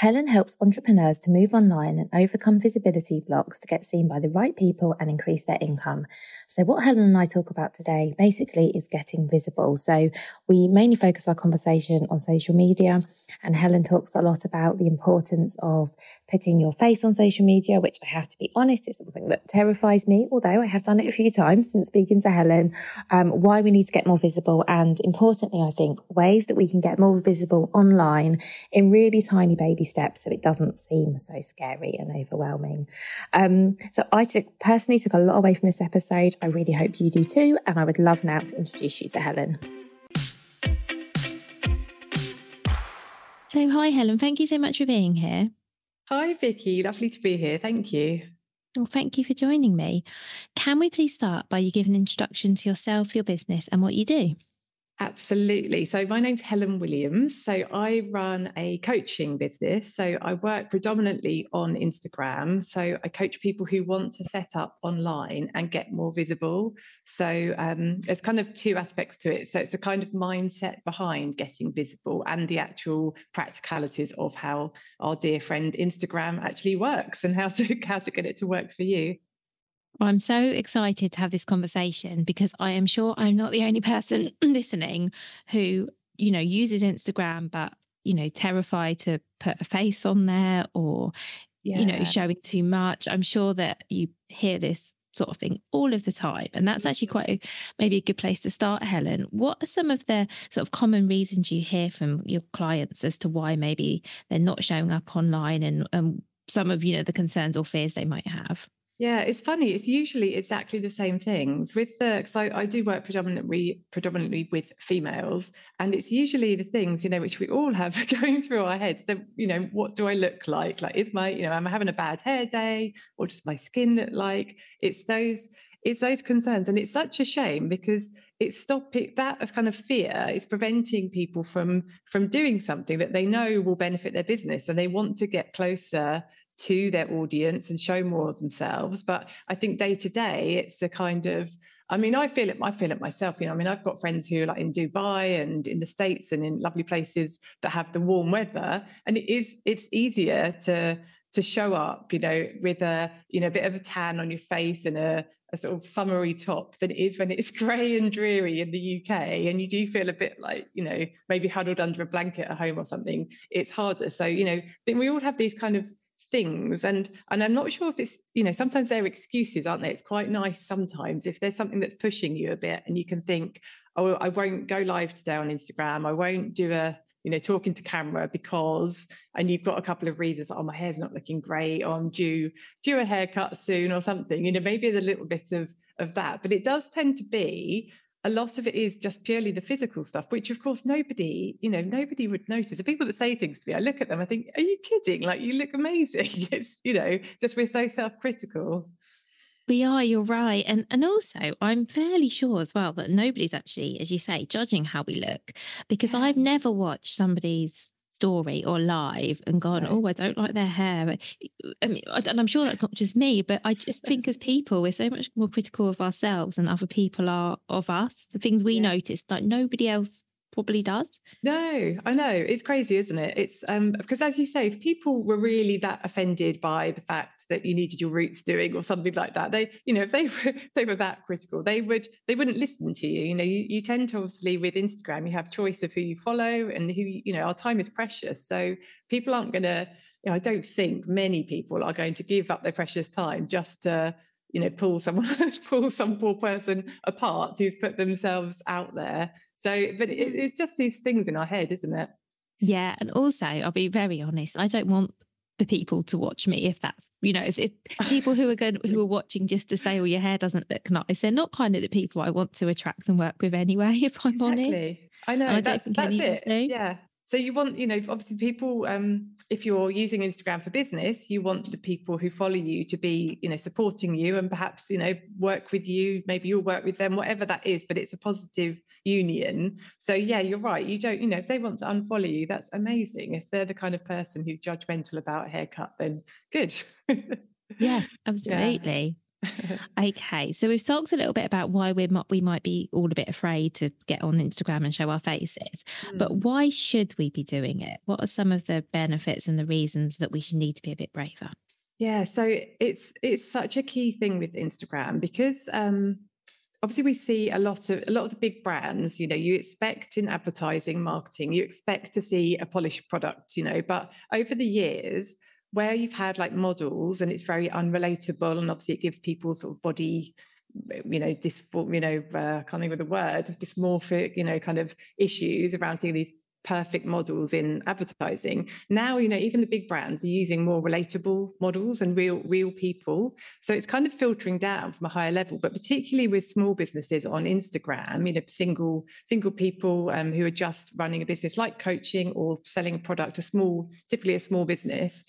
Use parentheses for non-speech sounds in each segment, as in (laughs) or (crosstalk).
Helen helps entrepreneurs to move online and overcome visibility blocks to get seen by the right people and increase their income. So, what Helen and I talk about today basically is getting visible. So, we mainly focus our conversation on social media, and Helen talks a lot about the importance of putting your face on social media, which I have to be honest, is something that terrifies me, although I have done it a few times since speaking to Helen, um, why we need to get more visible. And importantly, I think ways that we can get more visible online in really tiny baby steps so it doesn't seem so scary and overwhelming. Um, so I took, personally took a lot away from this episode. I really hope you do too. And I would love now to introduce you to Helen. So, hi, Helen. Thank you so much for being here. Hi, Vicky. Lovely to be here. Thank you. Well, thank you for joining me. Can we please start by you giving an introduction to yourself, your business, and what you do? Absolutely. So, my name's Helen Williams. So, I run a coaching business. So, I work predominantly on Instagram. So, I coach people who want to set up online and get more visible. So, um, there's kind of two aspects to it. So, it's a kind of mindset behind getting visible and the actual practicalities of how our dear friend Instagram actually works and how to (laughs) how to get it to work for you. Well, I'm so excited to have this conversation because I am sure I'm not the only person (clears throat) listening who, you know, uses Instagram, but, you know, terrified to put a face on there or, yeah. you know, showing too much. I'm sure that you hear this sort of thing all of the time. And that's actually quite a, maybe a good place to start, Helen. What are some of the sort of common reasons you hear from your clients as to why maybe they're not showing up online and, and some of, you know, the concerns or fears they might have? Yeah, it's funny. It's usually exactly the same things with the because I, I do work predominantly predominantly with females, and it's usually the things you know which we all have (laughs) going through our heads. So you know, what do I look like? Like, is my you know, am I having a bad hair day, or does my skin look like? It's those it's those concerns, and it's such a shame because it's stopping that kind of fear is preventing people from from doing something that they know will benefit their business, and they want to get closer to their audience and show more of themselves. But I think day to day, it's a kind of I mean, I feel it. I feel it myself. You know, I mean, I've got friends who are like in Dubai and in the states and in lovely places that have the warm weather, and it is it's easier to to show up, you know, with a you know a bit of a tan on your face and a, a sort of summery top than it is when it's (laughs) grey and dreary in the UK, and you do feel a bit like you know maybe huddled under a blanket at home or something. It's harder. So you know, I think we all have these kind of things and and i'm not sure if it's you know sometimes they're excuses aren't they? It's quite nice sometimes if there's something that's pushing you a bit and you can think oh i won't go live today on instagram. I won't do a you know talking to camera because and you've got a couple of reasons oh my hair's not looking great or i'm due due a haircut soon or something you know maybe a little bit of of that but it does tend to be a lot of it is just purely the physical stuff, which of course nobody, you know, nobody would notice. The people that say things to me, I look at them, I think, are you kidding? Like you look amazing. (laughs) It's, you know, just we're so self-critical. We are, you're right. And and also I'm fairly sure as well that nobody's actually, as you say, judging how we look. Because I've never watched somebody's story or live and gone, oh, I don't like their hair. I mean, and I'm sure that's not just me, but I just think as people, we're so much more critical of ourselves and other people are of us. The things we yeah. notice, like nobody else probably does. No, I know. It's crazy, isn't it? It's um because as you say, if people were really that offended by the fact that you needed your roots doing or something like that, they, you know, if they (laughs) were they were that critical, they would they wouldn't listen to you. You know, you, you tend to obviously with Instagram, you have choice of who you follow and who, you know, our time is precious. So people aren't gonna you know, I don't think many people are going to give up their precious time just to you know pull someone (laughs) pull some poor person apart who's put themselves out there. So but it, it's just these things in our head isn't it? Yeah and also i'll be very honest i don't want the people to watch me if that's you know if, if (laughs) people who are going who are watching just to say oh your hair doesn't look nice they're not kind of the people i want to attract and work with anyway (laughs) if i'm exactly. honest. I know I that's, that's it. yeah so you want, you know, obviously people, um, if you're using Instagram for business, you want the people who follow you to be, you know, supporting you and perhaps, you know, work with you. Maybe you'll work with them, whatever that is, but it's a positive union. So yeah, you're right. You don't, you know, if they want to unfollow you, that's amazing. If they're the kind of person who's judgmental about a haircut, then good. (laughs) yeah, absolutely. (laughs) okay, so we've talked a little bit about why we we might be all a bit afraid to get on Instagram and show our faces, mm. but why should we be doing it? What are some of the benefits and the reasons that we should need to be a bit braver? Yeah, so it's it's such a key thing with Instagram because um, obviously we see a lot of a lot of the big brands. You know, you expect in advertising, marketing, you expect to see a polished product. You know, but over the years where you've had like models and it's very unrelatable and obviously it gives people sort of body you know dysform you know uh, can't think of the word dysmorphic you know kind of issues around seeing these perfect models in advertising. Now you know even the big brands are using more relatable models and real real people. So it's kind of filtering down from a higher level but particularly with small businesses on instagram you know single single people um, who are just running a business like coaching or selling a product a small typically a small business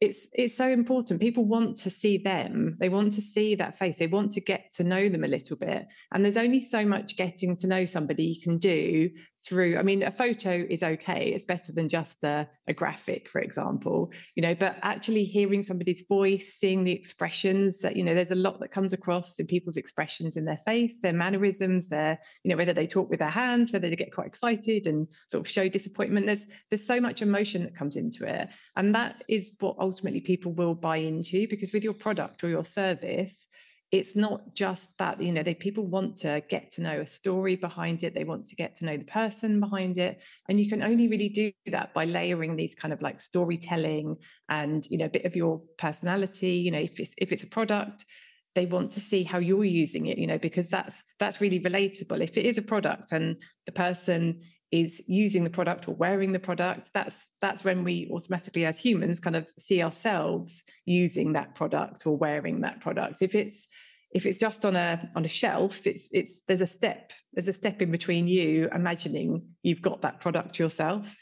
it's it's so important. People want to see them. They want to see that face. They want to get to know them a little bit. And there's only so much getting to know somebody you can do through i mean a photo is okay it's better than just a, a graphic for example you know but actually hearing somebody's voice seeing the expressions that you know there's a lot that comes across in people's expressions in their face their mannerisms their you know whether they talk with their hands whether they get quite excited and sort of show disappointment there's there's so much emotion that comes into it. And that is what ultimately people will buy into because with your product or your service it's not just that you know they people want to get to know a story behind it they want to get to know the person behind it and you can only really do that by layering these kind of like storytelling and you know a bit of your personality you know if it's if it's a product they want to see how you're using it you know because that's that's really relatable. If it is a product and the person is using the product or wearing the product that's that's when we automatically as humans kind of see ourselves using that product or wearing that product. If it's if it's just on a on a shelf it's it's there's a step there's a step in between you imagining you've got that product yourself.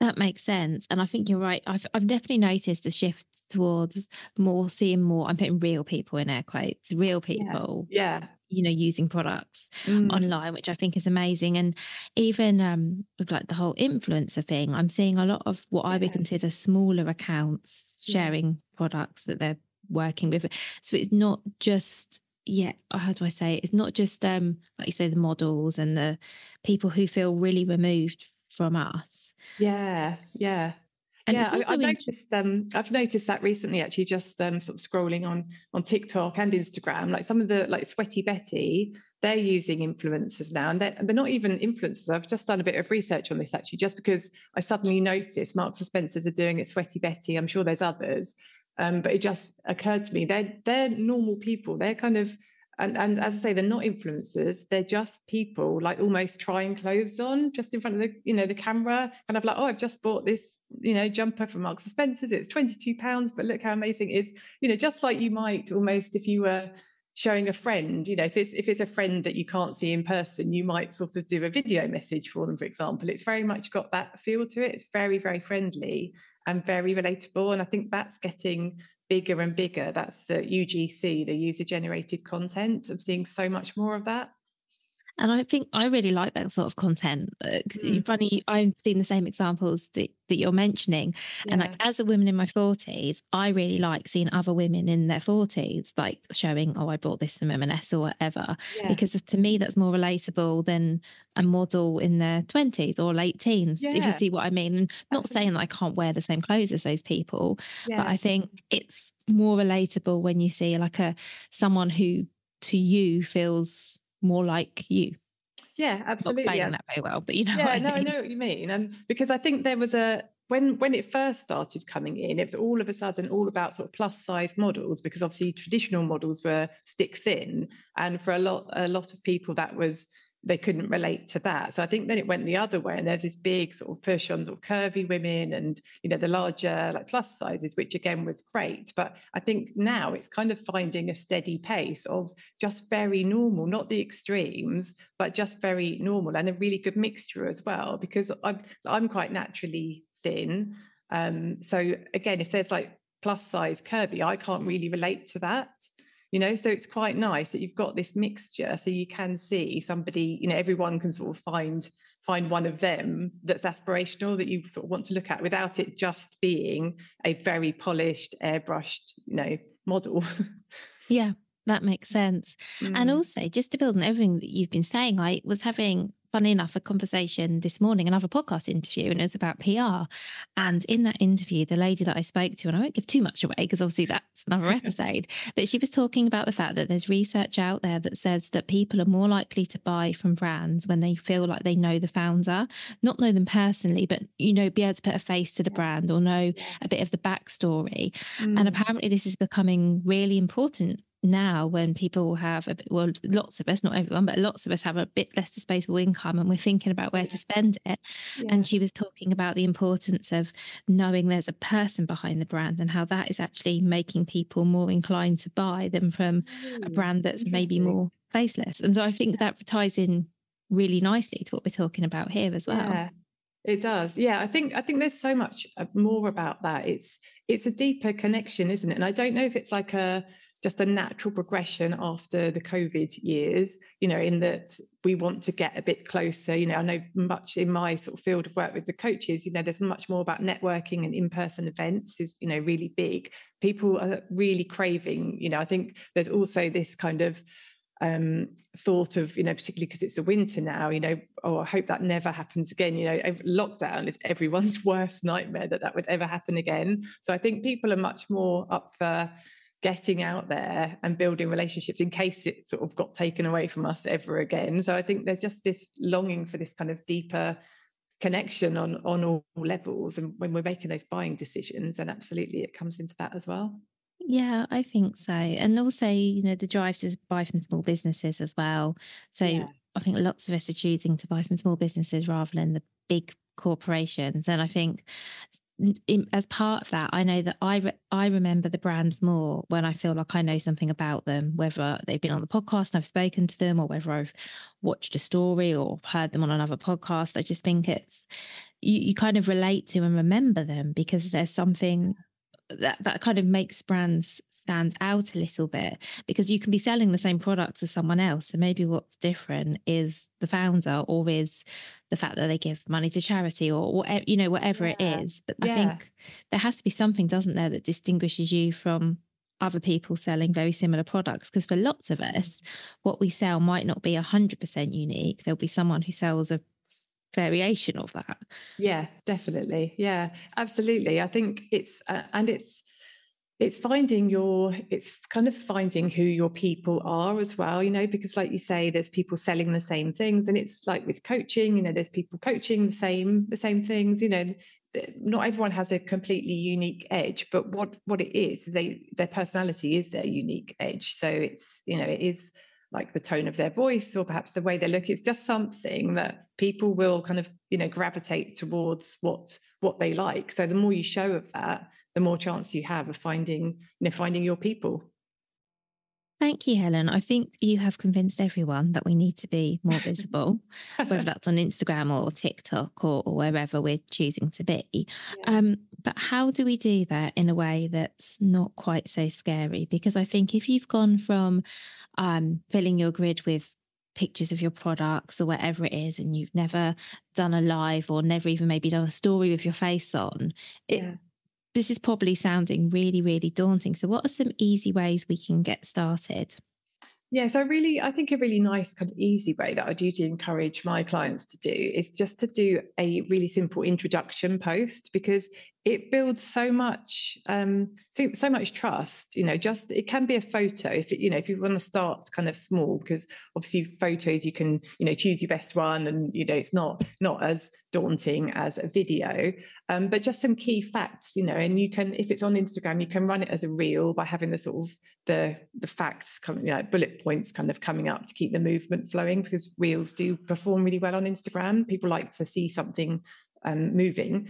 That makes sense and i think you're right. I've, I've definitely noticed a shift towards more seeing more i'm putting real people in air quotes real people. Yeah, yeah you know using products mm. online which i think is amazing and even um with like the whole influencer thing i'm seeing a lot of what yes. i would consider smaller accounts sharing yeah. products that they're working with so it's not just yeah how do i say it? it's not just um like you say the models and the people who feel really removed from us yeah yeah and yeah, I, have noticed. Um, I've noticed that recently, actually, just um, sort of scrolling on on TikTok and Instagram. Like some of the like Sweaty Betty, they're using influencers now, and they're, they're not even influencers. I've just done a bit of research on this actually, just because I suddenly noticed Marks and Spencers are doing it. Sweaty Betty. I'm sure there's others, um, but it just occurred to me they're they're normal people. They're kind of and, and as I say, they're not influencers. They're just people like almost trying clothes on just in front of the, you know, the camera, kind of like, oh, I've just bought this, you know, jumper from Marks and Spencer's. It's 22 pounds, but look how amazing it is. You know, just like you might almost if you were showing a friend, you know, if it's if it's a friend that you can't see in person, you might sort of do a video message for them, for example. It's very much got that feel to it. It's very, very friendly and very relatable. And I think that's getting bigger and bigger. That's the UGC, the user generated content. I'm seeing so much more of that. And I think I really like that sort of content. Mm. Funny, I've seen the same examples that, that you're mentioning. Yeah. And like as a woman in my 40s, I really like seeing other women in their 40s, like showing, oh, I bought this from M&S or whatever. Yeah. Because to me, that's more relatable than a model in their 20s or late teens, yeah. if you see what I mean. And not Absolutely. saying that I can't wear the same clothes as those people, but I think it's more relatable when you see like a someone who to you feels more like you. Yeah, absolutely. Not explaining yeah. that very well, but you know. Yeah, I no, I know what you mean. And because I think there was a when when it first started coming in, it was all of a sudden all about sort of plus size models because obviously traditional models were stick thin, and for a lot a lot of people that was they couldn't relate to that. So I think then it went the other way, and there's this big sort of push on sort of curvy women and you know the larger like plus sizes, which again was great. But I think now it's kind of finding a steady pace of just very normal, not the extremes, but just very normal and a really good mixture as well. Because I'm I'm quite naturally thin. Um, so again, if there's like plus size curvy, I can't really relate to that you know so it's quite nice that you've got this mixture so you can see somebody you know everyone can sort of find find one of them that's aspirational that you sort of want to look at without it just being a very polished airbrushed you know model (laughs) yeah that makes sense mm. and also just to build on everything that you've been saying i was having funny enough, a conversation this morning, another podcast interview, and it was about PR. And in that interview, the lady that I spoke to, and I won't give too much away because obviously that's another (laughs) episode, but she was talking about the fact that there's research out there that says that people are more likely to buy from brands when they feel like they know the founder, not know them personally, but you know, be able to put a face to the brand or know a bit of the backstory. Mm. And apparently, this is becoming really important now when people have a bit, well lots of us not everyone but lots of us have a bit less disposable income and we're thinking about where yeah. to spend it yeah. and she was talking about the importance of knowing there's a person behind the brand and how that is actually making people more inclined to buy them from Ooh, a brand that's maybe more faceless and so i think that ties in really nicely to what we're talking about here as well yeah. It does. Yeah, I think I think there's so much uh, more about that. It's it's a deeper connection, isn't it? And I don't know if it's like a just a natural progression after the COVID years, you know, in that we want to get a bit closer. You know, I know much in my sort of field of work with the coaches, you know, there's much more about networking and in-person events is, you know, really big. People are really craving, you know, I think there's also this kind of um, thought of, you know, particularly because it's the winter now, you know, oh, I hope that never happens again. You know, lockdown is everyone's (laughs) worst nightmare that that would ever happen again. So I think people are much more up for getting out there and building relationships in case it sort of got taken away from us ever again. So I think there's just this longing for this kind of deeper connection on on all levels and when we're making those buying decisions and absolutely it comes into that as well yeah i think so and also you know the drive to buy from small businesses as well so yeah. i think lots of us are choosing to buy from small businesses rather than the big corporations and i think in, as part of that, I know that I re- I remember the brands more when I feel like I know something about them, whether they've been on the podcast and I've spoken to them, or whether I've watched a story or heard them on another podcast. I just think it's you, you kind of relate to and remember them because there's something that that kind of makes brands stand out a little bit because you can be selling the same products as someone else so maybe what's different is the founder or is the fact that they give money to charity or whatever you know whatever yeah. it is but yeah. i think there has to be something doesn't there that distinguishes you from other people selling very similar products because for lots of us what we sell might not be 100% unique there'll be someone who sells a variation of that. Yeah definitely. Yeah absolutely. I think it's uh, and it's it's finding your it's kind of finding who your people are as well you know because like you say there's people selling the same things and it's like with coaching you know there's people coaching the same the same things you know not everyone has a completely unique edge but what what it is they their personality is their unique edge. So it's you know it is like the tone of their voice or perhaps the way they look it's just something that people will kind of you know gravitate towards what what they like so the more you show of that the more chance you have of finding you know finding your people Thank you, Helen. I think you have convinced everyone that we need to be more visible, whether (laughs) that's on Instagram or TikTok or, or wherever we're choosing to be. Yeah. Um, but how do we do that in a way that's not quite so scary? Because I think if you've gone from um, filling your grid with pictures of your products or whatever it is, and you've never done a live or never even maybe done a story with your face on, it, yeah. this is probably sounding really, really daunting. So, what are some easy ways we can get started? Yeah, so really, I think a really nice kind of easy way that I do to encourage my clients to do is just to do a really simple introduction post because it builds so much um, so, so much trust you know just it can be a photo if it, you know if you want to start kind of small because obviously photos you can you know choose your best one and you know it's not not as daunting as a video. Um, but just some key facts you know and you can if it's on instagram you can run it as a reel by having the sort of the the facts coming you know, bullet points kind of coming up to keep the movement flowing because reels do perform really well on instagram. People like to see something um, moving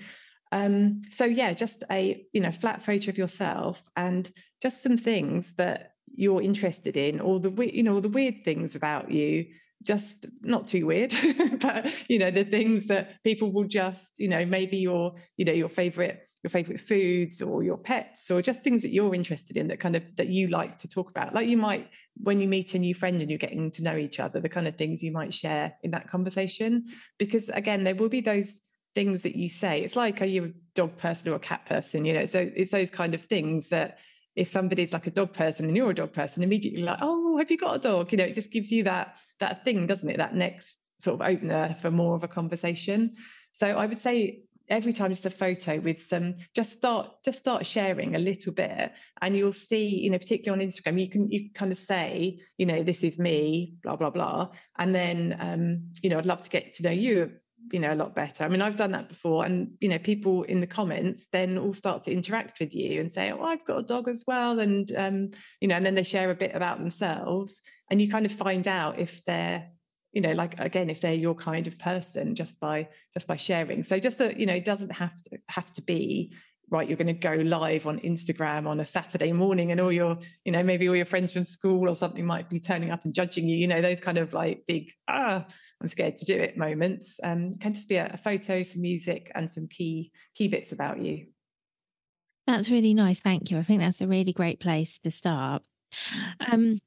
um, so yeah, just a you know flat photo of yourself and just some things that you're interested in, or the you know the weird things about you. Just not too weird, (laughs) but you know the things that people will just you know maybe your you know your favorite your favorite foods or your pets or just things that you're interested in that kind of that you like to talk about like you might when you meet a new friend and you're getting to know each other the kind of things you might share in that conversation because again there will be those things that you say. It's like, are you a dog person or a cat person? You know, so it's those kind of things that if somebody's like a dog person and you're a dog person, immediately like, oh, have you got a dog? You know, it just gives you that that thing, doesn't it? That next sort of opener for more of a conversation. So I would say every time just a photo with some just start just start sharing a little bit and you'll see you know particularly on instagram you can you kind of say you know this is me blah blah blah and then um you know i'd love to get to know you you know a lot better. I mean i've done that before and you know people in the comments then all start to interact with you and say oh i've got a dog as well and um you know and then they share a bit about themselves and you kind of find out if they're you know like again if they're your kind of person just by just by sharing. So just that you know it doesn't have to have to be right you're going to go live on instagram on a saturday morning and all your you know maybe all your friends from school or something might be turning up and judging you you know those kind of like big ah I'm scared to do it moments. Um, can just be a, a photo, some music, and some key key bits about you. That's really nice. Thank you. I think that's a really great place to start. Um,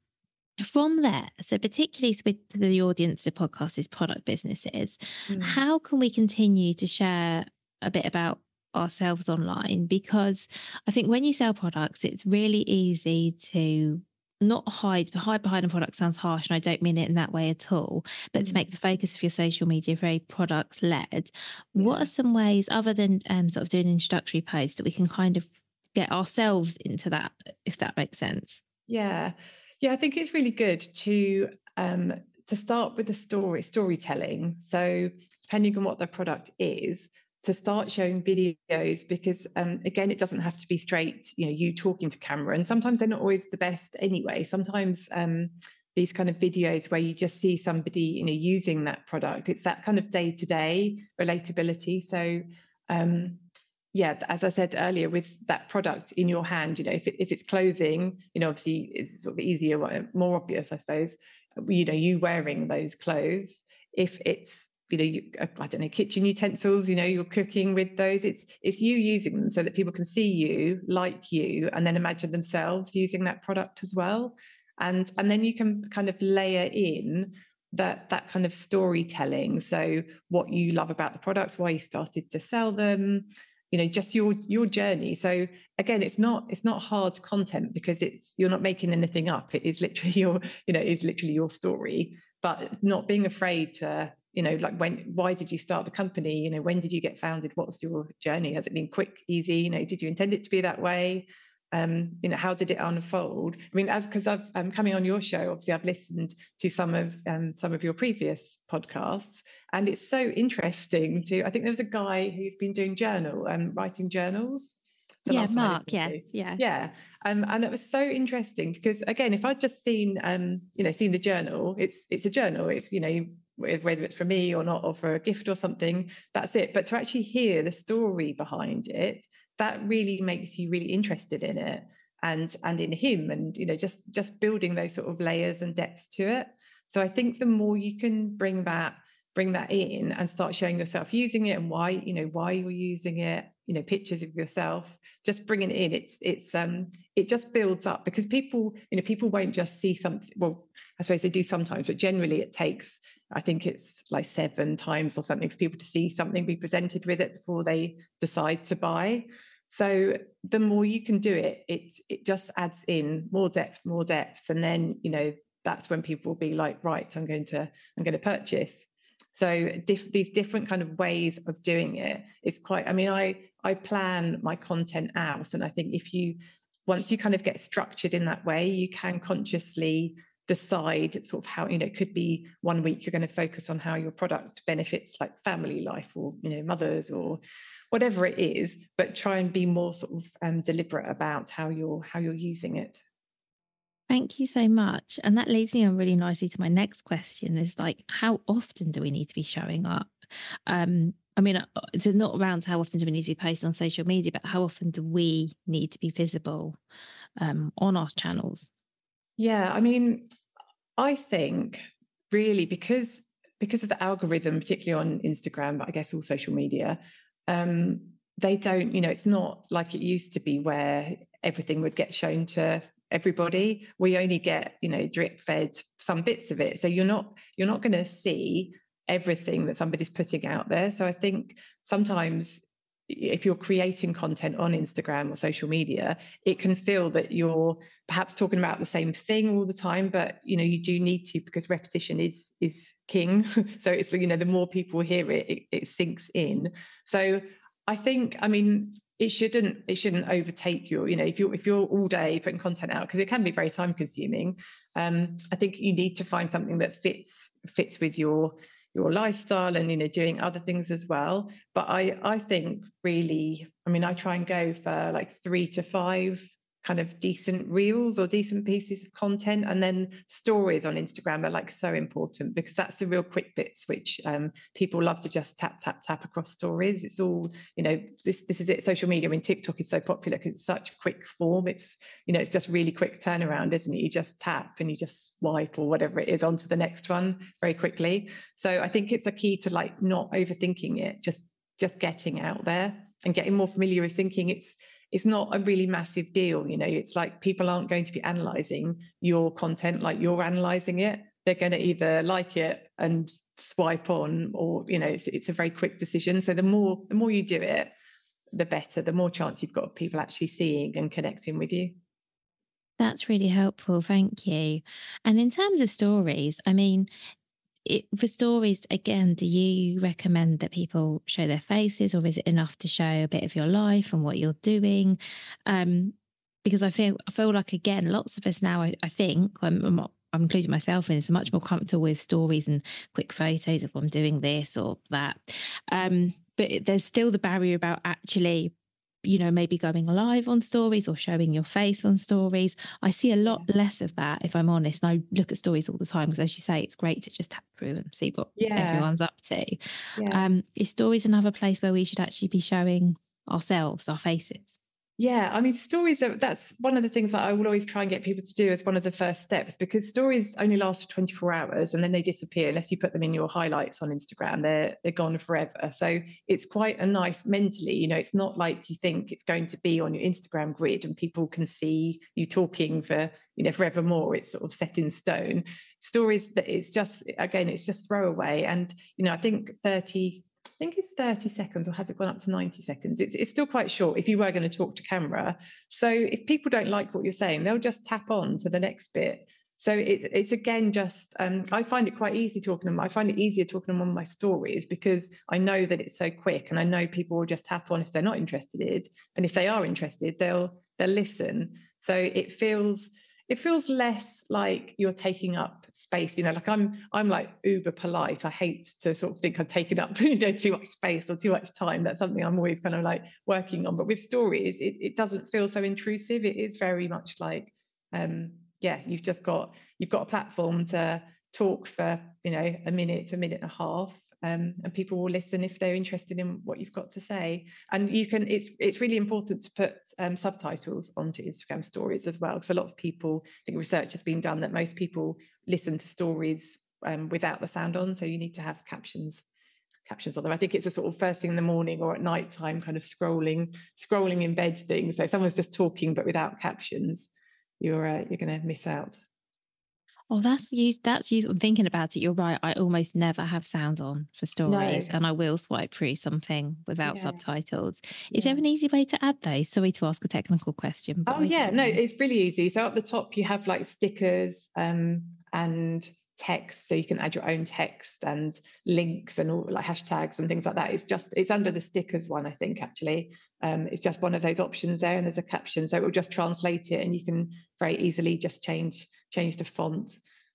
from there, so particularly with the audience of the podcast is product businesses, mm. how can we continue to share a bit about ourselves online? Because I think when you sell products, it's really easy to not hide hide behind a product sounds harsh and i don't mean it in that way at all but mm. to make the focus of your social media very product led yeah. what are some ways other than um, sort of doing introductory posts that we can kind of get ourselves into that if that makes sense yeah yeah i think it's really good to um to start with the story storytelling so depending on what the product is to start showing videos because um, again it doesn't have to be straight you know you talking to camera and sometimes they're not always the best anyway. Sometimes um, these kind of videos where you just see somebody you know using that product it's that kind of day-to-day relatability. So um, yeah as i said earlier with that product in your hand you know if, it, if it's clothing you know obviously it's sort of easier more obvious i suppose you know you wearing those clothes. If it's you know, you, uh, I don't know, kitchen utensils, you know, you're cooking with those. It's it's you using them so that people can see you, like you, and then imagine themselves using that product as well. And and then you can kind of layer in that that kind of storytelling. So what you love about the products, why you started to sell them, you know, just your your journey. So again, it's not it's not hard content because it's you're not making anything up. It is literally (laughs) your, you know, is literally your story. But not being afraid to you know like when why did you start the company? You know when did you get founded? What's your journey? Has it been quick easy? You know did you intend it to be that way? Um, you know how did it unfold? I mean as because i've i'm coming on your show obviously i've listened to some of um, some of your previous podcasts and it's so interesting to i think there was a guy who's been doing journal and um, writing journals. So yeah mark yeah yeah. Yeah um, and it was so interesting because again if i'd just seen um, you know seen the journal it's it's a journal it's you know whether it's for me or not, or for a gift or something, that's it. But to actually hear the story behind it, that really makes you really interested in it and and in him and you know just just building those sort of layers and depth to it so i think the more you can bring that bring that in and start showing yourself using it and why you know why you're using it you know pictures of yourself just bringing it in. It's it's um it just builds up because people you know people won't just see something well i suppose they do sometimes but generally it takes i think it's like seven times or something for people to see something be presented with it before they decide to buy. So the more you can do it it it just adds in more depth more depth. And then you know that's when people will be like right i'm going to i'm going to purchase so diff- these different kind of ways of doing it is quite i mean i i plan my content out and i think if you once you kind of get structured in that way you can consciously decide sort of how you know it could be one week you're going to focus on how your product benefits like family life or you know mothers or whatever it is but try and be more sort of um, deliberate about how you're how you're using it Thank you so much. And that leads me on really nicely to my next question is like, how often do we need to be showing up? Um, I mean, uh, it's not around how often do we need to be posting on social media, but how often do we need to be visible um, on our channels? Yeah, I mean, I think really because because of the algorithm, particularly on Instagram, but I guess all social media, um, they don't, you know, it's not like it used to be where everything would get shown to everybody we only get you know drip fed some bits of it so you're not you're not going to see everything that somebody's putting out there so i think sometimes if you're creating content on Instagram or social media, it can feel that you're perhaps talking about the same thing all the time, but you know you do need to because repetition is is king. (laughs) so it's you know the more people hear it, it, it sinks in. So I think, I mean, it shouldn't it shouldn't overtake your you know if you're if you're all day putting content out because it can be very time consuming um i think you need to find something that fits fits with your your lifestyle and you know doing other things as well. But i i think really i mean i try and go for like 3 to 5 kind of decent reels or decent pieces of content. And then stories on instagram are like so important because that's the real quick bits which um, people love to just tap tap tap across stories. It's all you know this this is it. Social media i mean tiktok is so popular because it's such quick form. It's you know it's just really quick turnaround isn't it? You just tap and you just swipe or whatever it is onto the next one very quickly. So i think it's a key to like not overthinking it just just getting out there and getting more familiar with thinking. It's it's not a really massive deal you know it's like people aren't going to be analyzing your content like you're analyzing it. They're going to either like it and swipe on or you know it's, it's a very quick decision. So the more the more you do it the better the more chance you've got of people actually seeing and connecting with you. That's really helpful thank you. And in terms of stories i mean it, for stories again do you recommend that people show their faces or is it enough to show a bit of your life and what you're doing? Um because i feel i feel like again lots of us now i, I think I'm, I'm, I'm including myself in is much more comfortable with stories and quick photos of I'm doing this or that. Um but there's still the barrier about actually you know, maybe going live on stories or showing your face on stories. I see a lot less of that, if I'm honest. And I look at stories all the time because, as you say, it's great to just tap through and see what yeah. everyone's up to. Yeah. Um, is stories another place where we should actually be showing ourselves, our faces? Yeah, I mean, stories are that's one of the things that I will always try and get people to do as one of the first steps because stories only last for 24 hours and then they disappear unless you put them in your highlights on Instagram. They're they're gone forever. So it's quite a nice mentally, you know, it's not like you think it's going to be on your Instagram grid and people can see you talking for, you know, forevermore. It's sort of set in stone. Stories that it's just again, it's just throwaway. And, you know, I think 30 think it's 30 seconds or has it gone up to 90 seconds? It's, it's still quite short if you were going to talk to camera. So if people don't like what you're saying, they'll just tap on to the next bit. So it, it's again just um, I find it quite easy talking to them. I find it easier talking to them on my stories because I know that it's so quick, and I know people will just tap on if they're not interested, and if they are interested, they'll they'll listen. So it feels it feels less like you're taking up space you know like i'm i'm like uber polite. I hate to sort of think i'm taking up (laughs) you know too much space or too much time. That's something i'm always kind of like working on. But with stories it, it doesn't feel so intrusive. It is very much like um yeah you've just got you've got a platform to talk for you know a minute a minute and a half um, and people will listen if they're interested in what you've got to say. And you can it's it's really important to put um, subtitles onto Instagram stories as well, because a lot of people I think research has been done that most people listen to stories um, without the sound on. So you need to have captions captions on them. I think it's a sort of first thing in the morning or at night time kind of scrolling scrolling in bed thing. So if someone's just talking but without captions, you're uh, you're going to miss out. Oh, that's used. That's used. I'm thinking about it. You're right. I almost never have sound on for stories, no. and I will swipe through something without yeah. subtitles. Is yeah. there an easy way to add those? Sorry to ask a technical question. Oh yeah, no, it's really easy. So at the top, you have like stickers um, and text so you can add your own text and links and all like hashtags and things like that. It's just it's under the stickers one i think actually. Um, it's just one of those options there and there's a caption so it will just translate it and you can very easily just change change the font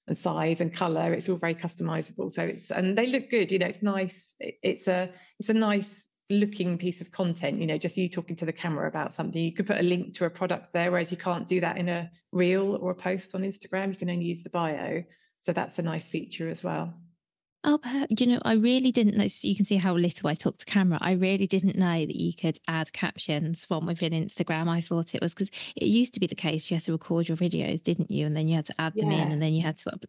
and size and color it's all very customizable so it's and they look good you know it's nice it's a it's a nice looking piece of content you know just you talking to the camera about something. You could put a link to a product there whereas you can't do that in a reel or a post on instagram. You can only use the bio so that's a nice feature as well. Oh, you know, I really didn't know. You can see how little I talk to camera. I really didn't know that you could add captions from within Instagram. I thought it was because it used to be the case you had to record your videos, didn't you? And then you had to add them yeah. in, and then you had to.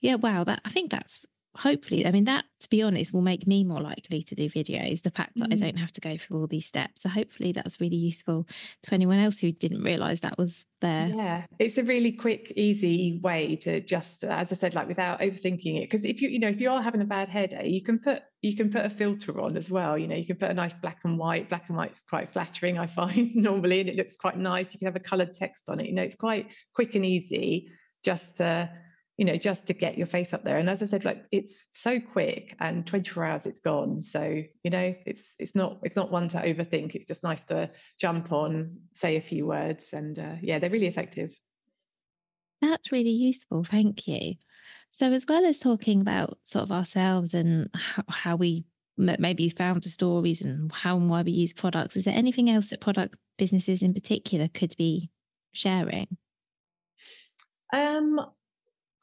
Yeah, wow. That I think that's hopefully, I mean, that to be honest, will make me more likely to do videos. The fact that mm. I don't have to go through all these steps. So hopefully that's really useful to anyone else who didn't realize that was there. Yeah, it's a really quick, easy way to just, as I said, like without overthinking it. Because if you, you know, if you are having a bad day, you can put you can put a filter on as well. You know, you can put a nice black and white. Black and white's quite flattering, I (laughs) find normally, and it looks quite nice. You can have a coloured text on it. You know, it's quite quick and easy just to you know, just to get your face up there. And as I said, like it's so quick and 24 hours it's gone. So, you know, it's it's not it's not one to overthink. It's just nice to jump on, say a few words, and uh, yeah, they're really effective. That's really useful. Thank you. So, as well as talking about sort of ourselves and how, how we maybe found the stories and how and why we use products, is there anything else that product businesses in particular could be sharing? Um,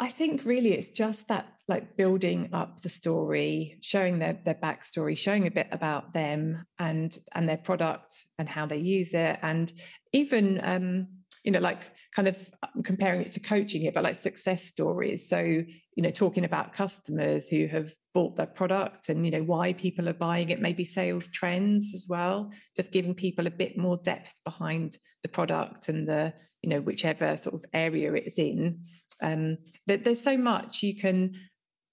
I think really it's just that like building up the story, showing their their backstory, showing a bit about them and and their product and how they use it, and even um, you know like kind of comparing it to coaching it, but like success stories. So you know talking about customers who have bought their product and you know why people are buying it, maybe sales trends as well. Just giving people a bit more depth behind the product and the you know whichever sort of area it's in um, there's so much you can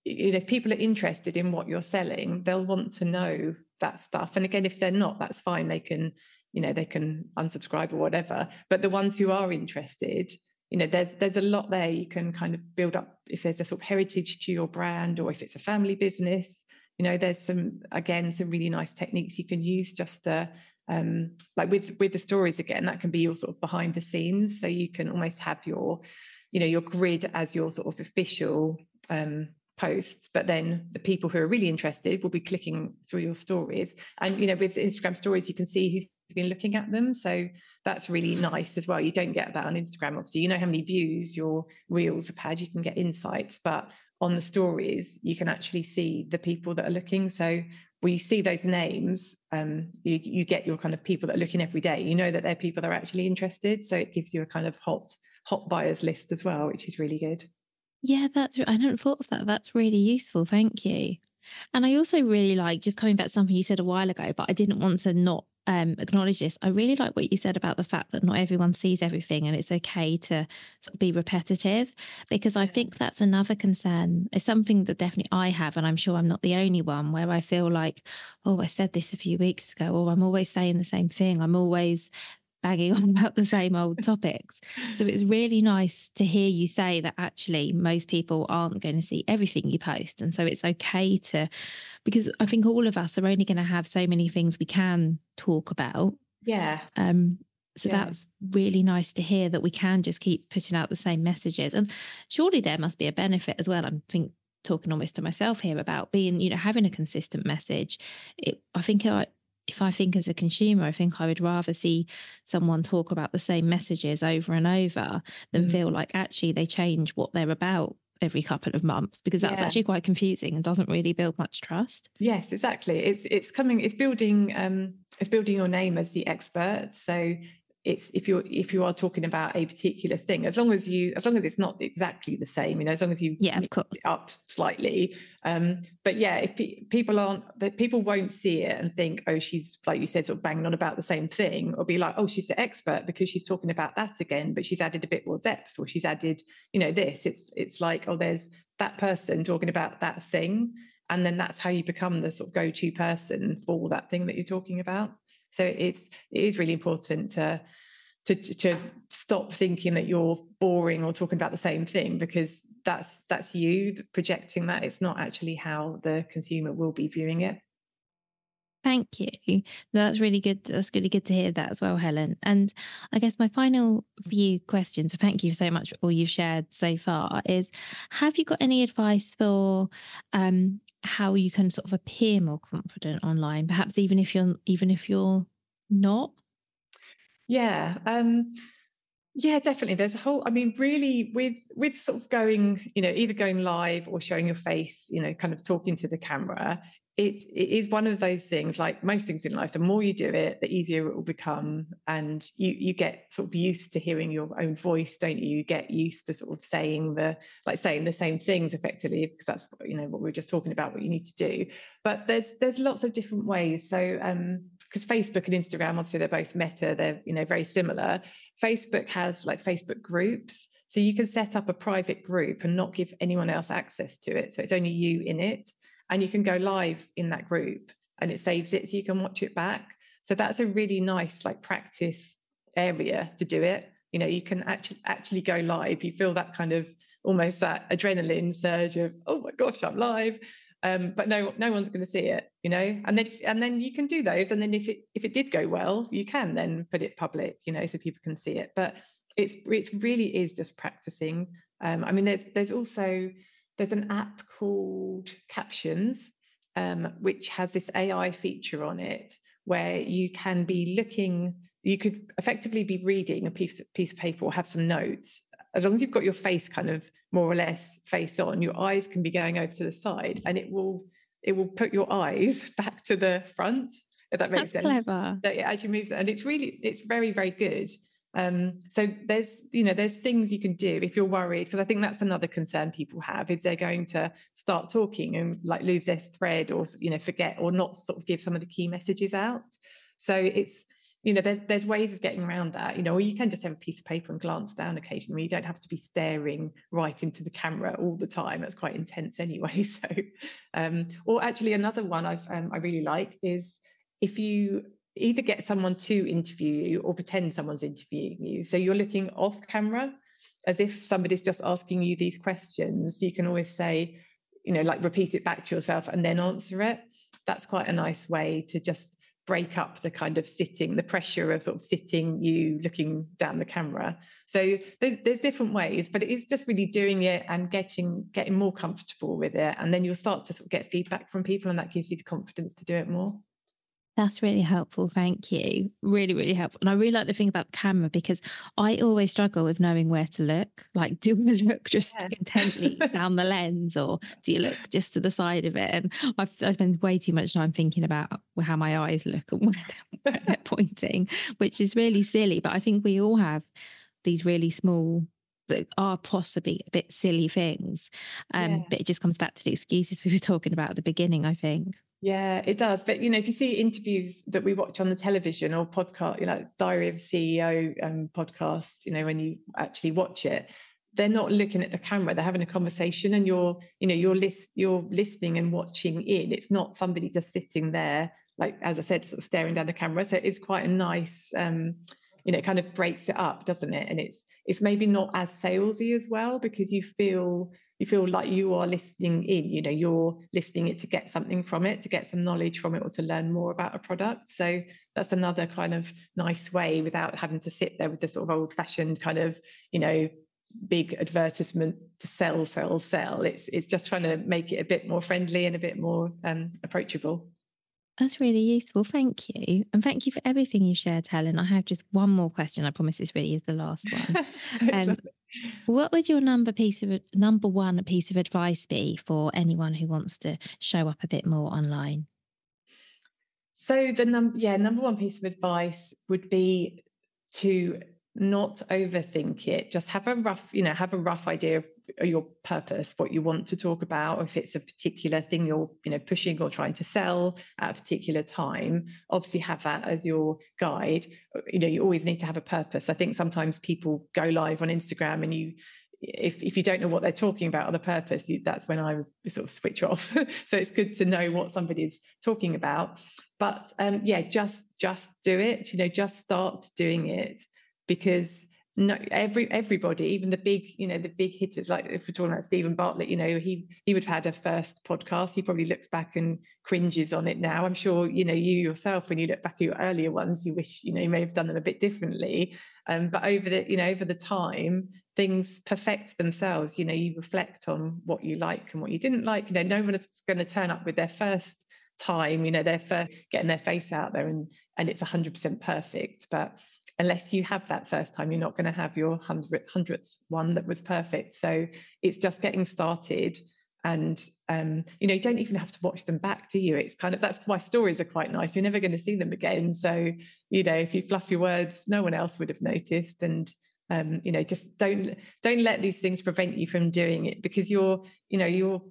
you know if people are interested in what you're selling they'll want to know that stuff. And again if they're not that's fine. They can you know they can unsubscribe or whatever. But the ones who are interested you know there's there's a lot there you can kind of build up. If there's a sort of heritage to your brand or if it's a family business you know there's some again some really nice techniques you can use just to um like with with the stories again that can be your sort of behind the scenes. So you can almost have your you know your grid as your sort of official um, posts but then the people who are really interested will be clicking through your stories. And you know with instagram stories you can see who's been looking at them. So that's really nice as well. You don't get that on instagram obviously. You know how many views your reels have had. You can get insights but on the stories you can actually see the people that are looking. So when you see those names um, you, you get your kind of people that are looking every day. You know that they're people that are actually interested. So it gives you a kind of hot hot buyers list as well, which is really good. Yeah, that's I hadn't thought of that. That's really useful. Thank you. And I also really like just coming back to something you said a while ago, but I didn't want to not um, acknowledge this. I really like what you said about the fact that not everyone sees everything and it's okay to sort of be repetitive because I think that's another concern. It's something that definitely I have, and I'm sure I'm not the only one where I feel like, oh, I said this a few weeks ago, or I'm always saying the same thing. I'm always banging (laughs) on about the same old topics. So it's really nice to hear you say that actually most people aren't going to see everything you post. And so it's okay to, because I think all of us are only going to have so many things we can talk about. Yeah. Um, so yeah. that's really nice to hear that we can just keep putting out the same messages. And surely there must be a benefit as well. I think talking almost to myself here about being, you know, having a consistent message. It, I think I, if I think as a consumer, I think I would rather see someone talk about the same messages over and over than mm. feel like actually they change what they're about every couple of months because that's yeah. actually quite confusing and doesn't really build much trust. Yes, exactly. It's it's coming. It's building. Um, it's building your name as the expert. So it's if you're if you are talking about a particular thing as long as you as long as it's not exactly the same you know as long as you yeah of course. up slightly um but yeah if pe- people aren't that people won't see it and think oh she's like you said sort of banging on about the same thing or be like oh she's the expert because she's talking about that again but she's added a bit more depth or she's added you know this. It's it's like oh there's that person talking about that thing and then that's how you become the sort of go-to person for that thing that you're talking about so it's it is really important to to to stop thinking that you're boring or talking about the same thing because that's that's you projecting that it's not actually how the consumer will be viewing it Thank you. That's really good. That's really good to hear that as well, Helen. And I guess my final few questions, thank you so much for all you've shared so far, is have you got any advice for um, how you can sort of appear more confident online, perhaps even if you're even if you're not? Yeah. Um yeah, definitely. There's a whole, I mean, really with with sort of going, you know, either going live or showing your face, you know, kind of talking to the camera, it, it is one of those things like most things in life the more you do it the easier it will become. And you you get sort of used to hearing your own voice don't you? You get used to sort of saying the like saying the same things effectively because that's you know what we were just talking about what you need to do. But there's there's lots of different ways. So um because facebook and instagram obviously they're both meta they're you know very similar. Facebook has like facebook groups. So you can set up a private group and not give anyone else access to it. So it's only you in it and you can go live in that group and it saves it so you can watch it back. So that's a really nice like practice area to do it. You know you can actually actually go live. You feel that kind of almost that adrenaline surge of oh my gosh i'm live. Um, but no no one's going to see it you know? And then and then you can do those and then if it if it did go well you can then put it public you know so people can see it. But it's it really is just practicing. Um, i mean there's there's also there's an app called Captions, um, which has this AI feature on it where you can be looking, you could effectively be reading a piece, piece of paper or have some notes. As long as you've got your face kind of more or less face on, your eyes can be going over to the side and it will it will put your eyes (laughs) back to the front, if that makes That's sense. Clever. That it actually moves and it's really it's very, very good. Um, so there's, you know, there's things you can do if you're worried, because I think that's another concern people have is they're going to start talking and like lose their thread or, you know, forget or not sort of give some of the key messages out. So it's, you know, there, there's ways of getting around that, you know, or you can just have a piece of paper and glance down occasionally. You don't have to be staring right into the camera all the time. That's quite intense anyway. (laughs) So, um, or actually another one I've, um, I really like is if you either get someone to interview you or pretend someone's interviewing you. So you're looking off camera as if somebody's just asking you these questions. You can always say, you know, like repeat it back to yourself and then answer it. That's quite a nice way to just break up the kind of sitting, the pressure of sort of sitting you looking down the camera. So there's different ways, but it's just really doing it and getting getting more comfortable with it. And then you'll start to sort of get feedback from people and that gives you the confidence to do it more. That's really helpful. Thank you. Really, really helpful. And I really like the thing about the camera because I always struggle with knowing where to look. Like, do I (laughs) look just yeah. intently down the lens or do you look just to the side of it? And I've, I spend way too much time thinking about how my eyes look and (laughs) where, they're (laughs) pointing, which is really silly. But I think we all have these really small that are possibly a bit silly things. Um, yeah. But it just comes back to the excuses we were talking about at the beginning, I think. Yeah, it does. But you know, if you see interviews that we watch on the television or podcast, you know, Diary of CEO um, podcast, you know, when you actually watch it, they're not looking at the camera; they're having a conversation, and you're, you know, you're list, you're listening and watching in. It's not somebody just sitting there, like as I said, sort of staring down the camera. So it's quite a nice. Um, you know, it kind of breaks it up, doesn't it? And it's it's maybe not as salesy as well because you feel you feel like you are listening in you know you're listening it to get something from it to get some knowledge from it or to learn more about a product so that's another kind of nice way without having to sit there with the sort of old fashioned kind of you know big advertisement to sell sell sell it's it's just trying to make it a bit more friendly and a bit more um, approachable that's really useful. Thank you. And thank you for everything you shared, Helen. I have just one more question. I promise this really is the last one. (laughs) um, what would your number piece of number one piece of advice be for anyone who wants to show up a bit more online? So the number yeah, number one piece of advice would be to not overthink it just have a rough you know have a rough idea of your purpose what you want to talk about if it's a particular thing you're you know pushing or trying to sell at a particular time obviously have that as your guide you know you always need to have a purpose i think sometimes people go live on instagram and you if, if you don't know what they're talking about or the purpose, you, that's when I sort of switch off. (laughs) so it's good to know what somebody's talking about. But um, yeah, just just do it. You know, just start doing it because no every everybody even the big you know the big hitters like if we're talking about Steven Bartlett you know he he would have had a first podcast. He probably looks back and cringes on it now. I'm sure you know you yourself when you look back at your earlier ones you wish you know you may have done them a bit differently. Um, but over the you know over the time things perfect themselves. You know you reflect on what you like and what you didn't like. You know no one is going to turn up with their first time you know they're for getting their face out there and and it's 100% perfect. But unless you have that first time, you're not going to have your hundred, hundredth one that was perfect. So it's just getting started. And um, you know, you don't even have to watch them back, do you? It's kind of that's why stories are quite nice. You're never going to see them again. So, you know, if you fluff your words, no one else would have noticed. And um, you know, just don't don't let these things prevent you from doing it because you're, you know, you're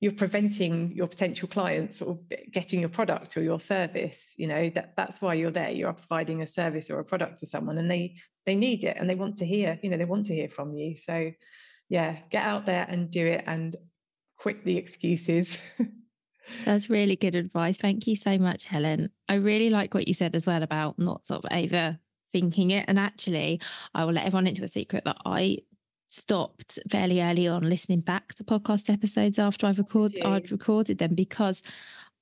you're preventing your potential clients sort of getting your product or your service you know that that's why you're there you're providing a service or a product to someone and they they need it and they want to hear you know they want to hear from you so yeah get out there and do it and quit the excuses (laughs) That's really good advice. Thank you so much, Helen. I really like what you said as well about not sort of overthinking it. And actually, I will let everyone into a secret that I stopped fairly early on listening back to podcast episodes after I've recorded I'd recorded them because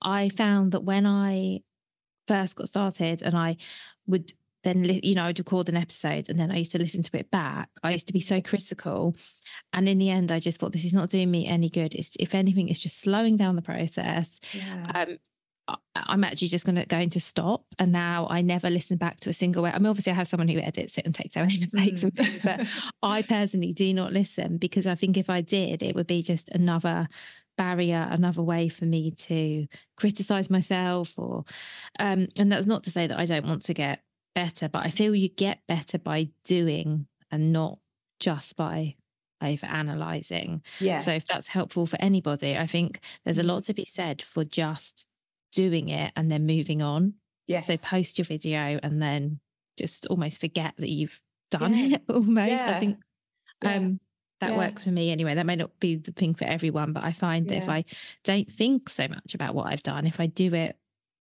I found that when I first got started and I would then you know I'd record an episode and then I used to listen to it back. I used to be so critical, and in the end, I just thought this is not doing me any good. It's if anything, it's just slowing down the process. Yeah. Um, I'm actually just going to going to stop. And now I never listen back to a single word. I mean, obviously, I have someone who edits it and takes out (laughs) any mistakes, mm. but I personally do not listen because I think if I did, it would be just another barrier, another way for me to criticize myself. Or, um, and that's not to say that I don't want to get better, but I feel you get better by doing and not just by over analyzing. Yeah. So if that's helpful for anybody, I think there's a mm. lot to be said for just doing it and then moving on. Yes. So post your video and then just almost forget that you've done yeah. it (laughs) almost. Yeah. I think um that yeah. works for me anyway. That may not be the thing for everyone, but I find that if I don't think so much about what I've done, if I do it,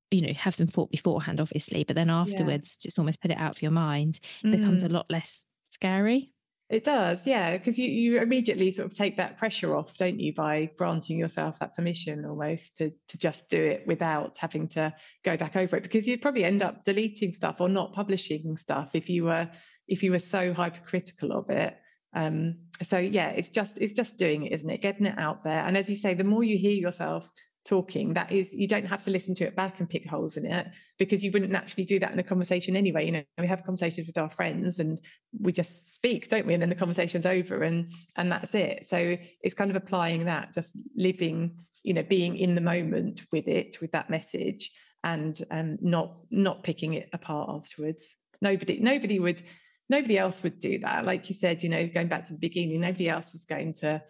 you know, have some thought beforehand, obviously, but then afterwards just almost put it out of your mind, it mm. becomes a mm. lot less scary. It does, yeah, because you, you immediately sort of take that pressure off, don't you, by granting yourself that permission almost to, to just do it without having to go back over it. Because you'd probably end up deleting stuff or not publishing stuff if you were if you were so hypercritical of it. Um, so yeah, it's just it's just doing it, isn't it? Getting it out there. And as you say, the more you hear yourself talking that is you don't have to listen to it back and pick holes in it because you wouldn't naturally do that in a conversation anyway. You know we have conversations with our friends and we just speak don't we? And then the conversation's over and and that's it. So it's kind of applying that just living you know being in the moment with it with that message and um not not picking it apart afterwards. Nobody nobody would nobody else would do that. Like you said you know going back to the beginning nobody else is going to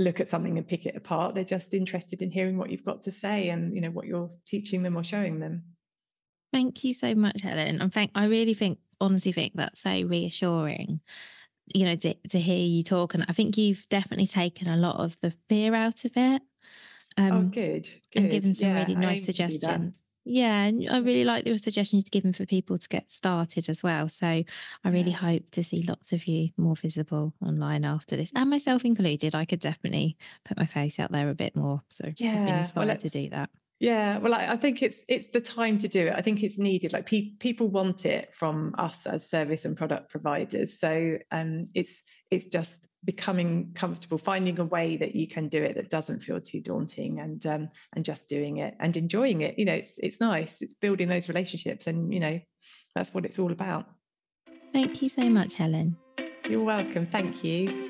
look at something and pick it apart. They're just interested in hearing what you've got to say and you know what you're teaching them or showing them. Thank you so much, Helen. And thank I really think honestly think that's so reassuring. You know, to, to hear you talk, and I think you've definitely taken a lot of the fear out of it. Oh, um, oh, good, good. And given some yeah, really nice suggestions. Yeah, and I really like the suggestion you've given for people to get started as well. So I really yeah. hope to see lots of you more visible online after this, and myself included. I could definitely put my face out there a bit more. So yeah, I've been inspired well, to do that. Yeah, well, I, I, think it's it's the time to do it. I think it's needed. Like pe- people want it from us as service and product providers. So um, it's it's just becoming comfortable, finding a way that you can do it that doesn't feel too daunting, and um, and just doing it and enjoying it. You know, it's it's nice. It's building those relationships, and you know, that's what it's all about. Thank you so much, Helen. You're welcome. Thank you.